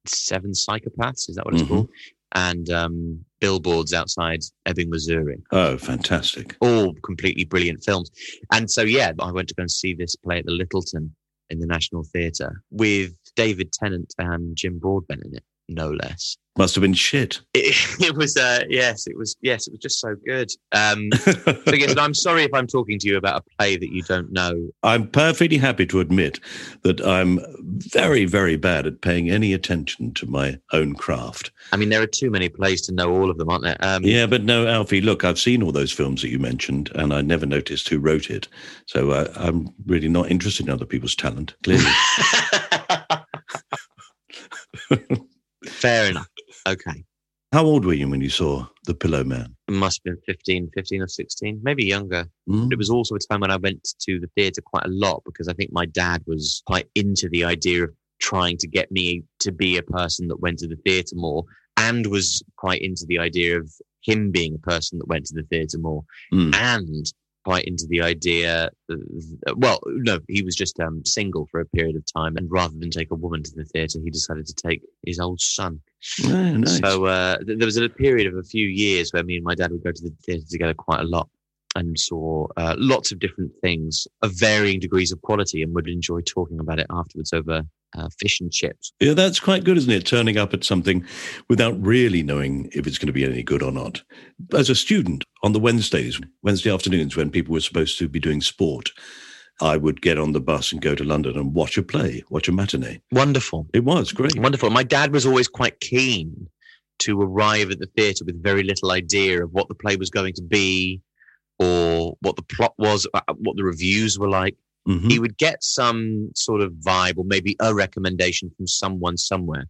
Seven Psychopaths. Is that what it's mm-hmm. called? and um, billboards outside Ebbing, Missouri. Oh, fantastic! All completely brilliant films. And so, yeah, I went to go and see this play at the Lyttelton in the National Theatre with David Tennant and Jim Broadbent in it, no less. Must have been shit. It, it was, uh, yes, it was, yes, it was just so good. Um, so yes, I'm sorry if I'm talking to you about a play that you don't know. I'm perfectly happy to admit that I'm very, very bad at paying any attention to my own craft. I mean, there are too many plays to know all of them, aren't there? Um, yeah, but no, Alfie, look, I've seen all those films that you mentioned, and I never noticed who wrote it. So uh, I'm really not interested in other people's talent, clearly. Fair enough. Okay. How old were you when you saw The Pillow Man? It must have been 15, 15 or 16, maybe younger. Mm. It was also a time when I went to the theatre quite a lot because I think my dad was quite into the idea of trying to get me to be a person that went to the theatre more and was quite into the idea of him being a person that went to the theatre more mm. and quite into the idea. well, no, he was just um, single for a period of time, and rather than take a woman to the theatre, he decided to take his old son. Oh, nice. So uh, th- there was a period of a few years where me and my dad would go to the theatre together quite a lot and saw uh, lots of different things of varying degrees of quality and would enjoy talking about it afterwards over uh, fish and chips. Yeah, that's quite good, isn't it? Turning up at something without really knowing if it's going to be any good or not. As a student on the Wednesdays, Wednesday afternoons, when people were supposed to be doing sport, I would get on the bus and go to London and watch a play, watch a matinee. Wonderful. It was great. Wonderful. My dad was always quite keen to arrive at the theatre with very little idea of what the play was going to be or what the plot was, uh, what the reviews were like. Mm-hmm. He would get some sort of vibe or maybe a recommendation from someone somewhere.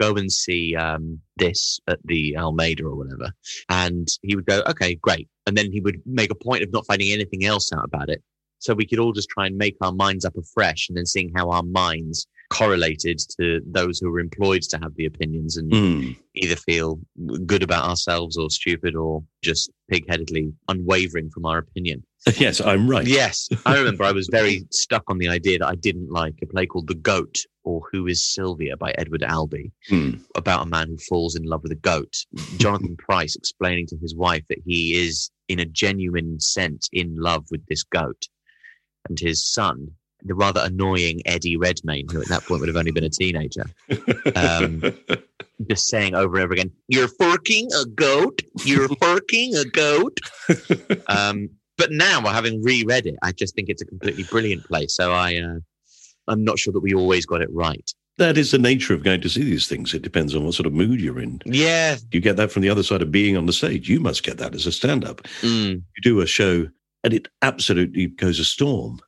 Go and see um, this at the Almeida or whatever. And he would go, okay, great. And then he would make a point of not finding anything else out about it. So we could all just try and make our minds up afresh and then seeing how our minds correlated to those who are employed to have the opinions and mm. either feel good about ourselves or stupid or just pig-headedly unwavering from our opinion. Yes, I'm right. Yes, I remember I was very stuck on the idea that I didn't like a play called The Goat or Who is Sylvia by Edward Albee mm. about a man who falls in love with a goat. Jonathan Pryce explaining to his wife that he is, in a genuine sense, in love with this goat. And his son, the rather annoying Eddie Redmayne, who at that point would have only been a teenager, um, just saying over and over again, "You're forking a goat. You're forking a goat." Um, but now, having reread it, I just think it's a completely brilliant play. So I, uh, I'm not sure that we always got it right. That is the nature of going to see these things. It depends on what sort of mood you're in. Yeah. You get that from the other side of being on the stage. You must get that as a stand up. Mm. You do a show and it absolutely goes a storm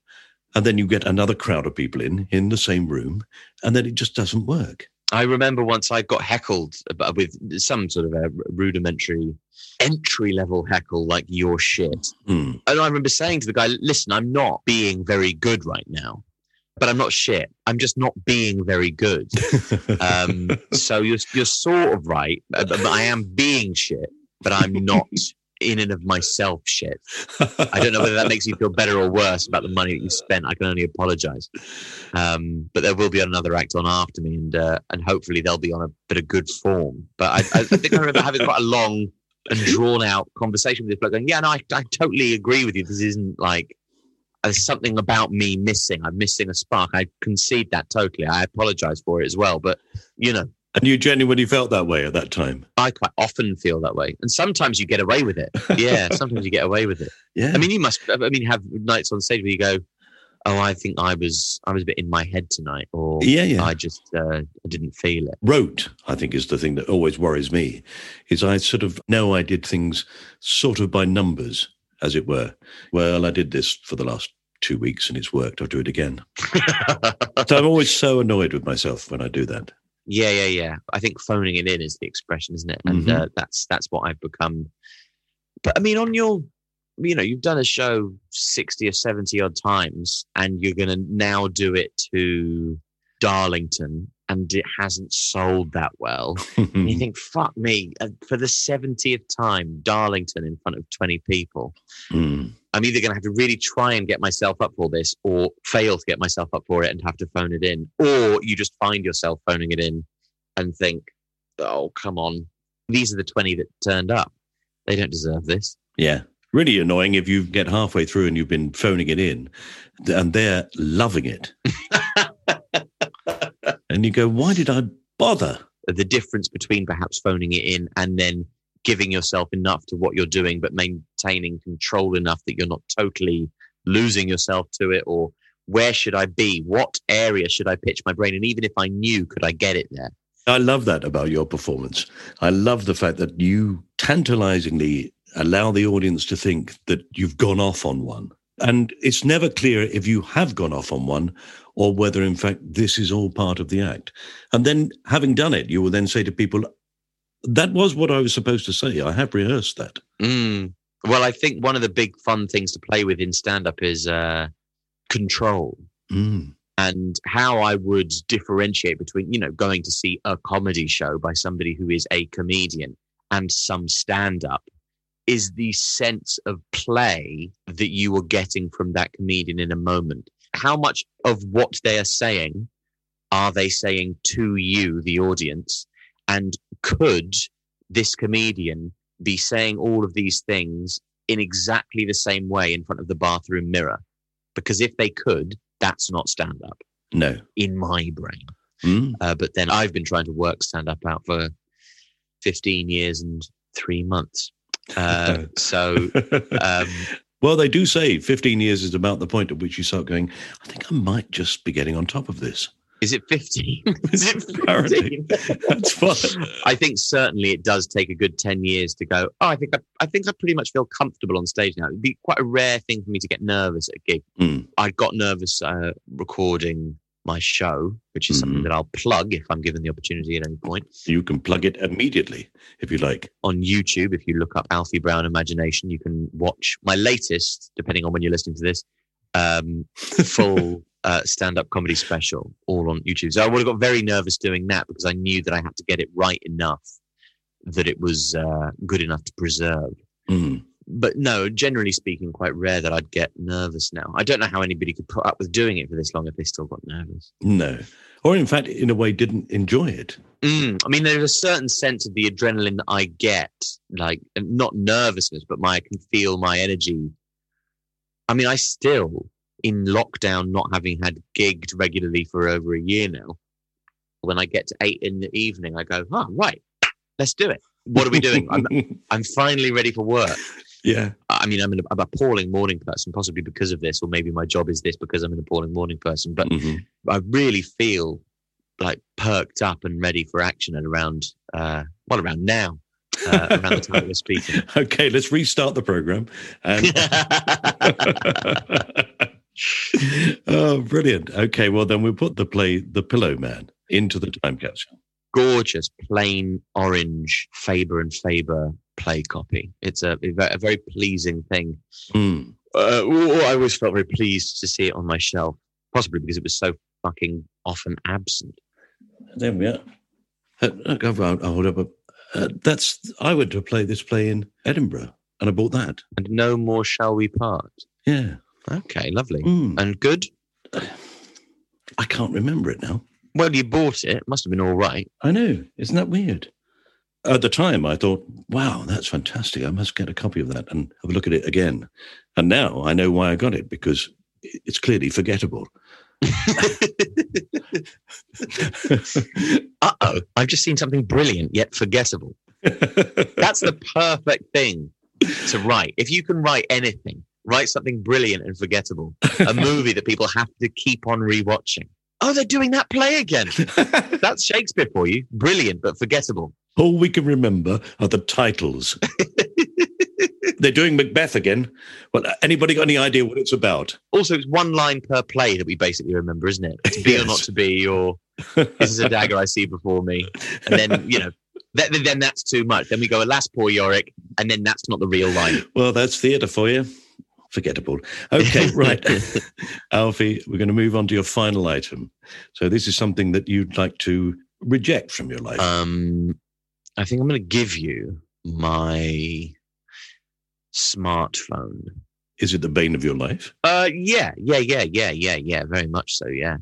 and then you get another crowd of people in in the same room and then it just doesn't work. I remember once i got heckled with some sort of a rudimentary entry level heckle like your shit. Mm. and i remember saying to the guy listen i'm not being very good right now but i'm not shit. I'm just not being very good. Um, so you're, you're sort of right but i am being shit but i'm not in and of myself shit. I don't know whether that makes you feel better or worse about the money that you spent. I can only apologize. Um, but there will be another act on after me, and uh, and hopefully they'll be on a bit of good form. But I, I think I remember having quite a long and drawn out conversation with this bloke, going, "Yeah, no, I, I totally agree with you. This isn't like." There's something about me missing. I'm missing a spark. I concede that totally. I apologize for it as well. But, you know, and you genuinely felt that way at that time? I quite often feel that way. And sometimes you get away with it. Yeah, sometimes you get away with it. Yeah. I mean, you must, I mean, have nights on stage where you go, oh, I think I was, I was a bit in my head tonight, or yeah, yeah. I just uh, I didn't feel it. Rote, I think, is the thing that always worries me. Is I sort of know I did things sort of by numbers, as it were. Well, I did this for the last two weeks and it's worked, I'll do it again. so I'm always so annoyed with myself when I do that. Yeah, yeah, yeah. I think phoning it in is the expression, isn't it? And Mhm. uh, that's that's what I've become. But I mean, on your, you know, you've done a show sixty or seventy odd times, and you're going to now do it to Darlington, and it hasn't sold that well. You think, fuck me, uh, for the seventieth time, Darlington in front of twenty people. Mm. I'm either going to have to really try and get myself up for this or fail to get myself up for it and have to phone it in. Or you just find yourself phoning it in and think, oh, come on. These are the 20 that turned up. They don't deserve this. Yeah. Really annoying if you get halfway through and you've been phoning it in and they're loving it. and you go, why did I bother? The difference between perhaps phoning it in and then giving yourself enough to what you're doing, but maintaining control enough that you're not totally losing yourself to it or where should I be? What area should I pitch my brain? And even if I knew, could I get it there? I love that about your performance. I love the fact that you tantalizingly allow the audience to think that you've gone off on one. And it's never clear if you have gone off on one or whether, in fact, this is all part of the act. And then, having done it, you will then say to people, that was what I was supposed to say. I have rehearsed that. Mm. Well, I think one of the big fun things to play with in stand up is uh, control Mm. and how I would differentiate between, you know, going to see a comedy show by somebody who is a comedian and some stand up is the sense of play that you are getting from that comedian in a moment. How much of what they are saying are they saying to you, the audience? And could this comedian be saying all of these things in exactly the same way in front of the bathroom mirror? Because if they could, that's not stand up No. in my brain. Mm. Uh, but then I've been trying to work stand up out for 15 years and three months. Uh, so, um, well, they do say 15 years is about the point at which you start going, I think I might just be getting on top of this. is it 15? is it 15? That's fine. I think certainly it does take a good 10 years to go, oh, I think I, I think I pretty much feel comfortable on stage now. It'd be quite a rare thing for me to get nervous at a gig. Mm. I got nervous uh, recording my show, which is something Mhm. that I'll plug if I'm given the opportunity at any point. You can plug it immediately if you like. on YouTube. If you look up Alfie Brown Imagination, you can watch my latest, depending on when you're listening to this, um, full uh, stand up comedy special all on YouTube. So I would have got very nervous doing that because I knew that I had to get it right enough that it was uh, good enough to preserve. Mm. But no, generally speaking, quite rare that I'd get nervous now. I don't know how anybody could put up with doing it for this long if they still got nervous. No. Or, in fact, in a way, didn't enjoy it. Mm, I mean, there's a certain sense of the adrenaline that I get, like not nervousness, but my I can feel my energy. I mean, I still in lockdown, not having had gigged regularly for over a year now. When I get to eight in the evening, I go, "Oh, right, let's do it. What are we doing? I'm, I'm finally ready for work." Yeah. I mean, I'm an, I'm appalling morning person, possibly because of this, or maybe my job is this because I'm an appalling morning person. But Mhm. I really feel like perked up and ready for action at around, uh, well, around now, uh, around the time we're speaking. Okay, let's restart the program. And oh, brilliant. Okay, well, then we'll put the play The Pillow Man into the time capsule. Gorgeous, plain orange Faber and Faber play copy. It's a, a very pleasing thing. Mm. Uh, I always felt very pleased to see it on my shelf, possibly because it was so fucking often absent. There we are. Uh, I'll, I'll hold up. A, uh, that's I went to play this play in Edinburgh, and I bought that. And no more shall we part. Yeah. Okay, lovely. Mm. And good? I can't remember it now. Well, you bought it. Must have been all right. I know. Isn't that weird? At the time, I thought, wow, that's fantastic. I must get a copy of that and have a look at it again. And now I know why I got it because it's clearly forgettable. Uh oh, I've just seen something brilliant yet forgettable. That's the perfect thing to write. If you can write anything, write something brilliant and forgettable. A movie that people have to keep on rewatching. Oh, they're doing that play again. That's Shakespeare for you. Brilliant, but forgettable. All we can remember are the titles. They're doing Macbeth again. Well, anybody got any idea what it's about? Also, it's one line per play that we basically remember, isn't it? To be Yes. or not to be, or this is a dagger I see before me. And then, you know, th- then that's too much. Then we go, alas, poor Yorick. And then that's not the real line. Well, that's theatre for you. Forgettable. Okay, right. Alfie, we're going to move on to your final item. So, this is something that you'd like to reject from your life. Um, I think I'm going to give you my smartphone. is it the bane of your life? Uh, yeah, yeah, yeah, yeah, yeah, yeah, very much so. Yeah,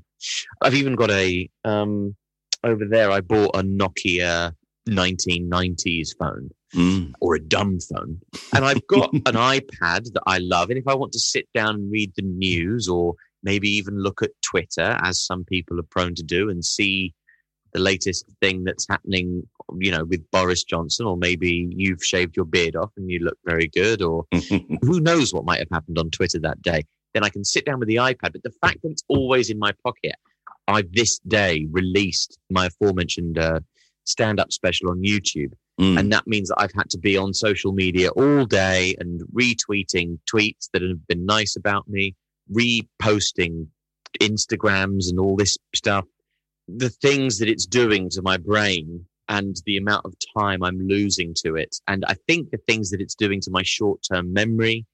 I've even got a um over there. I bought a Nokia 1990s phone Mm. or a dumb phone, and I've got an iPad that I love. And if I want to sit down and read the news, or maybe even look at Twitter, as some people are prone to do, and see the latest thing that's happening, you know, with Boris Johnson, or maybe you've shaved your beard off and you look very good, or who knows what might have happened on Twitter that day, then I can sit down with the iPad. But the fact that it's always in my pocket, I've this day released my aforementioned uh, stand up special on YouTube. Mm. And that means that I've had to be on social media all day and retweeting tweets that have been nice about me, reposting Instagrams and all this stuff. The things that it's doing to my brain and the amount of time I'm losing to it. And I think the things that it's doing to my short term memory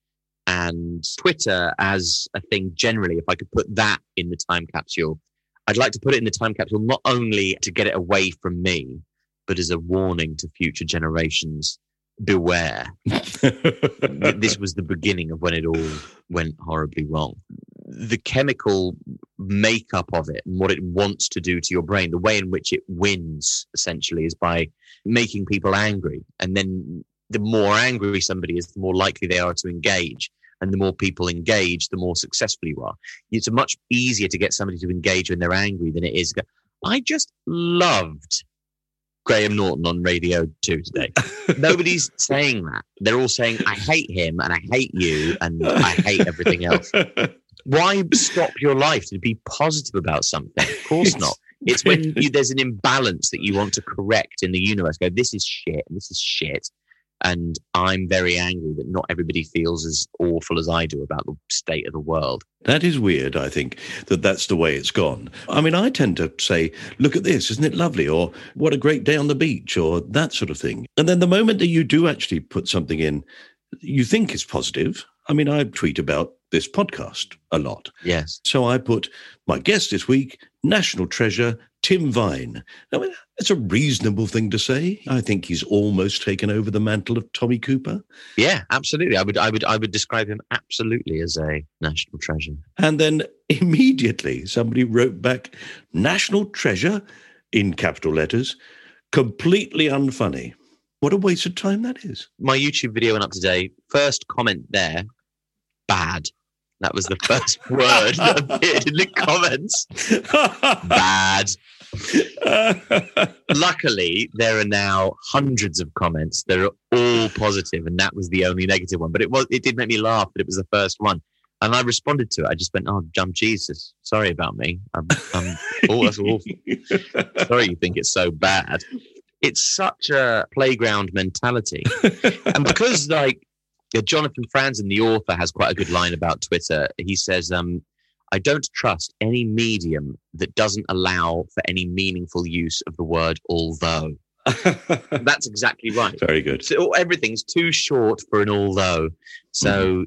and Twitter as a thing generally, if I could put that in the time capsule, I'd like to put it in the time capsule not only to get it away from me, but as a warning to future generations beware. This was the beginning of when it all went horribly wrong. The chemical makeup of it and what it wants to do to your brain, the way in which it wins essentially is by making people angry. And then the more angry somebody is, the more likely they are to engage. And the more people engage, the more successful you are. It's much easier to get somebody to engage when they're angry than it is. I just loved Graham Norton on Radio 2 today. Nobody's saying that. They're all saying, I hate him and I hate you and I hate everything else. Why stop your life to be positive about something? Of course not. It's when you, there's an imbalance that you want to correct in the universe. Go, this is shit, and this is shit. And I'm very angry that not everybody feels as awful as I do about the state of the world. That is weird, I think, that that's the way it's gone. I mean, I tend to say, look at this, isn't it lovely? Or what a great day on the beach, or that sort of thing. And then the moment that you do actually put something in you think is positive, I mean, I tweet about this podcast a lot. Yes. So I put my guest this week, national treasure, Tim Vine. I mean, it's a reasonable thing to say. I think he's almost taken over the mantle of Tommy Cooper. Yeah, absolutely. I would, I would, I would describe him absolutely as a national treasure. And then immediately somebody wrote back, national treasure in capital letters, completely unfunny. What a waste of time that is. My YouTube video went up today. First comment there, bad. That was the first word that appeared in the comments. Bad. Luckily, there are now hundreds of comments. They're all positive, and that was the only negative one. But it was it did make me laugh that it was the first one. And I responded to it. I just went, "Oh, jump Jesus! Sorry about me. I'm, I'm oh, that's awful. Sorry, you think it's so bad. It's such a playground mentality, and because like yeah, Jonathan Franzen, the author, has quite a good line about Twitter. He says, um, I don't trust any medium that doesn't allow for any meaningful use of the word although. That's exactly right. Very good. So everything's too short for an although. So,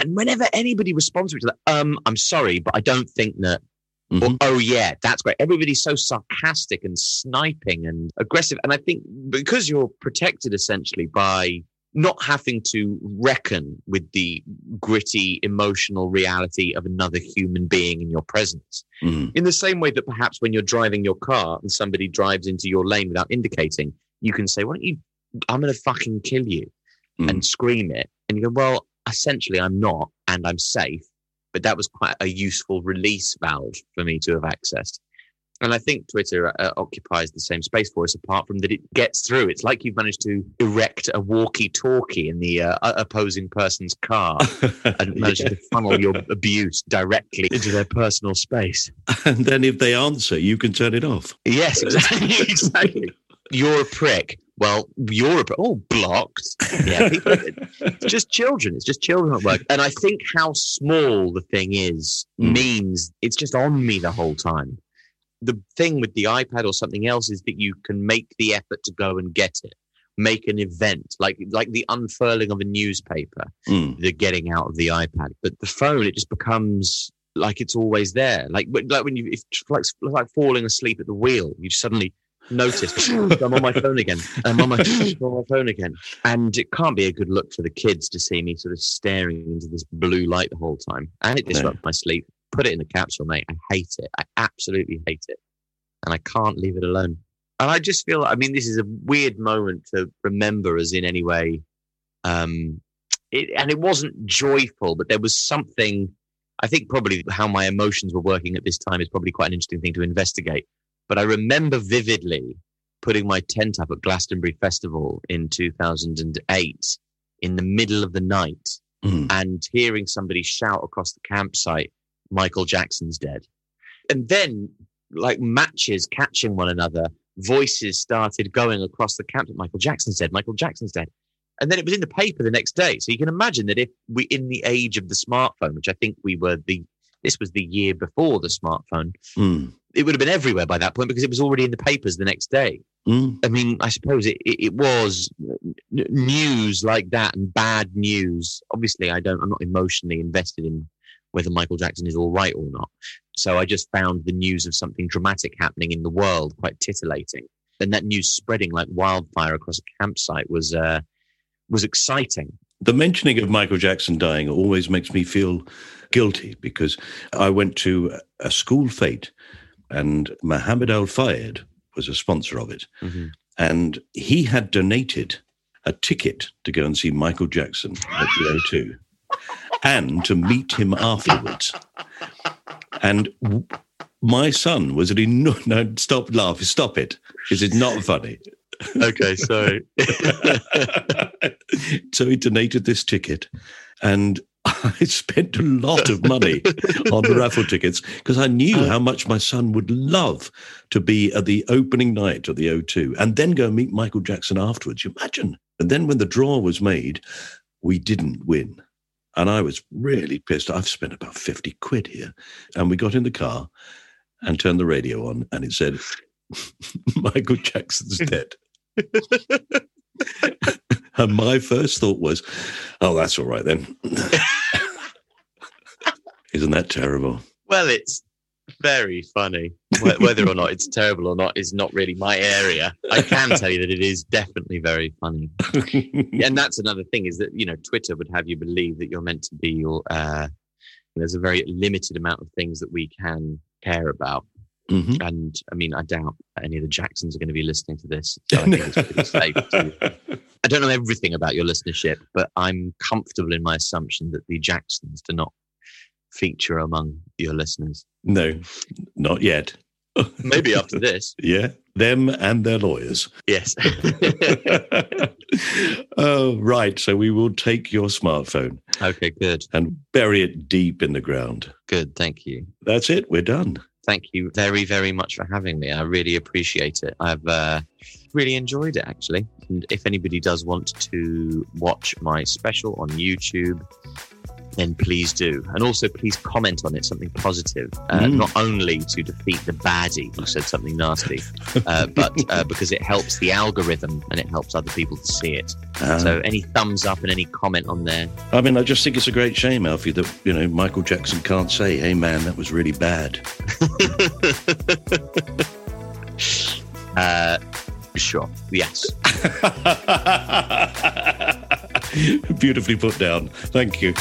and whenever anybody responds to it, like, um, I'm sorry, but I don't think that. Or, Mhm. oh yeah, that's great. Everybody's so sarcastic and sniping and aggressive, and I think because you're protected essentially by not having to reckon with the gritty emotional reality of another human being in your presence. Mm. In the same way that perhaps when you're driving your car and somebody drives into your lane without indicating, you can say, Why don't you, I'm going to fucking kill you Mm. and scream it. And you go, Well, essentially, I'm not and I'm safe. But that was quite a useful release valve for me to have accessed. And I think Twitter uh, occupies the same space for us, apart from that it gets through. It's like you've managed to erect a walkie talkie in the uh, opposing person's car and managed to funnel your abuse directly into their personal space. And then if they answer, you can turn it off. Yes, exactly. exactly. You're a prick. Well, Europe, all blocked. Yeah, people, it's just children. It's just children at work. And I think how small the thing is Mm. means it's just on me the whole time. The thing with the iPad or something else is that you can make the effort to go and get it, make an event like like the unfurling of a newspaper, Mm. the getting out of the iPad. But the phone, it just becomes like it's always there. Like when- like when you it's like like falling asleep at the wheel, you suddenly notice I'm on my phone again. I'm on my, I'm on my phone again, and it can't be a good look for the kids to see me sort of staring into this blue light the whole time, and it No. disrupts my sleep. Put it in the capsule, mate. I hate it. I absolutely hate it, and I can't leave it alone. And I just feel, I mean, this is a weird moment to remember as in any way. Um, it, and it wasn't joyful, but there was something. I think probably how my emotions were working at this time is probably quite an interesting thing to investigate. But I remember vividly putting my tent up at Glastonbury Festival in 2008 in the middle of the night Mm. and hearing somebody shout across the campsite, Michael Jackson's dead. And then, like matches catching one another, voices started going across the camp. that Michael Jackson's dead. Michael Jackson's dead. And then it was in the paper the next day. So you can imagine that if we, in the age of the smartphone, which I think we were the, this was the year before the smartphone, Mm. it would have been everywhere by that point because it was already in the papers the next day. Mm. I mean, I suppose it, it, it was n- news like that and bad news. Obviously, I don't, I'm not emotionally invested in whether Michael Jackson is all right or not. So I just found the news of something dramatic happening in the world quite titillating. And that news spreading like wildfire across a campsite was, uh, was exciting. The mentioning of Michael Jackson dying always makes me feel guilty because I went to a school fete and Mohammed Al Fayed was a sponsor of it. Mhm. And he had donated a ticket to go and see Michael Jackson at the O2 and to meet him afterwards. And w- my son was an enormous. No, stop laughing. Stop it. This is not funny. Okay, so so he donated this ticket, and I spent a lot of money on raffle tickets because I knew uh. how much my son would love to be at the opening night of the O2 and then go and meet Michael Jackson afterwards. You imagine? And then when the draw was made, we didn't win. And I was really pissed. I've spent about 50 quid here. And we got in the car and turned the radio on, and it said, Michael Jackson's dead. and my first thought was, oh, that's all right then. Isn't that terrible? Well, it's very funny. Wh- Whether or not it's terrible or not is not really my area. I can tell you that it is definitely very funny. And that's another thing is that, you know, Twitter would have you believe that you're meant to be your, uh, there's a very limited amount of things that we can care about. Mhm. And I mean, I doubt any of the Jacksons are going to be listening to this. So I think it's pretty safe to I don't know everything about your listenership, but I'm comfortable in my assumption that the Jacksons do not feature among your listeners. No, not yet. Maybe after this. Yeah, them and their lawyers. Yes. oh, right. So we will take your smartphone okay, good. and bury it deep in the ground. Good. Thank you. That's it. We're done. Thank you very, very much for having me. I really appreciate it. I've uh, really enjoyed it, actually. And if anybody does want to watch my special on YouTube, then please do. And also, please comment on it, something positive, uh, Mm. not only to defeat the baddie who said something nasty, uh, but uh, because it helps the algorithm and it helps other people to see it. Ah. So, any thumbs up and any comment on there, I mean, I just think it's a great shame, Alfie, that, you know, Michael Jackson can't say, hey, man, that was really bad. uh, sure, yes. Beautifully put down. Thank you.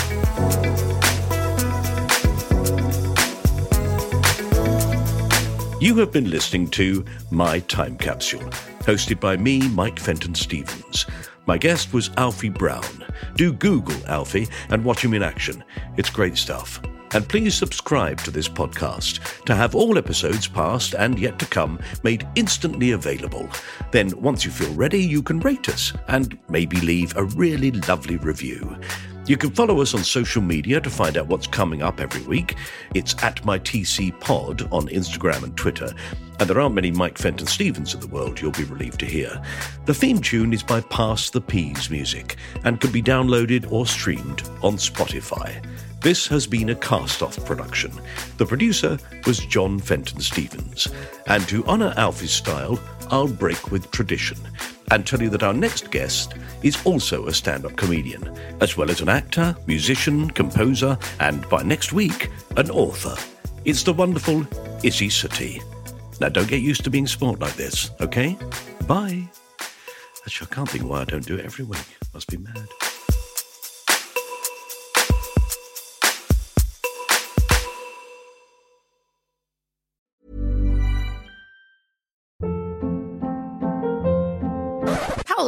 You have been listening to My Time Capsule, hosted by me, Mike Fenton Stevens. My guest was Alfie Brown. Do Google Alfie and watch him in action. It's great stuff. And please subscribe to this podcast to have all episodes past and yet to come made instantly available. Then, once you feel ready, you can rate us and maybe leave a really lovely review. You can follow us on social media to find out what's coming up every week. It's at my TC Pod on Instagram and Twitter. And there aren't many Mike Fenton Stevens in the world, you'll be relieved to hear. The theme tune is by Pass the Peas Music and can be downloaded or streamed on Spotify. This has been a cast off production. The producer was John Fenton Stevens. And to honour Alfie's style, I'll break with tradition and tell you that our next guest is also a stand up comedian, as well as an actor, musician, composer, and by next week, an author. It's the wonderful Isy Suttie. Now, don't get used to being sport like this, okay? Bye. Actually, I can't think why I don't do it every week. Must be mad.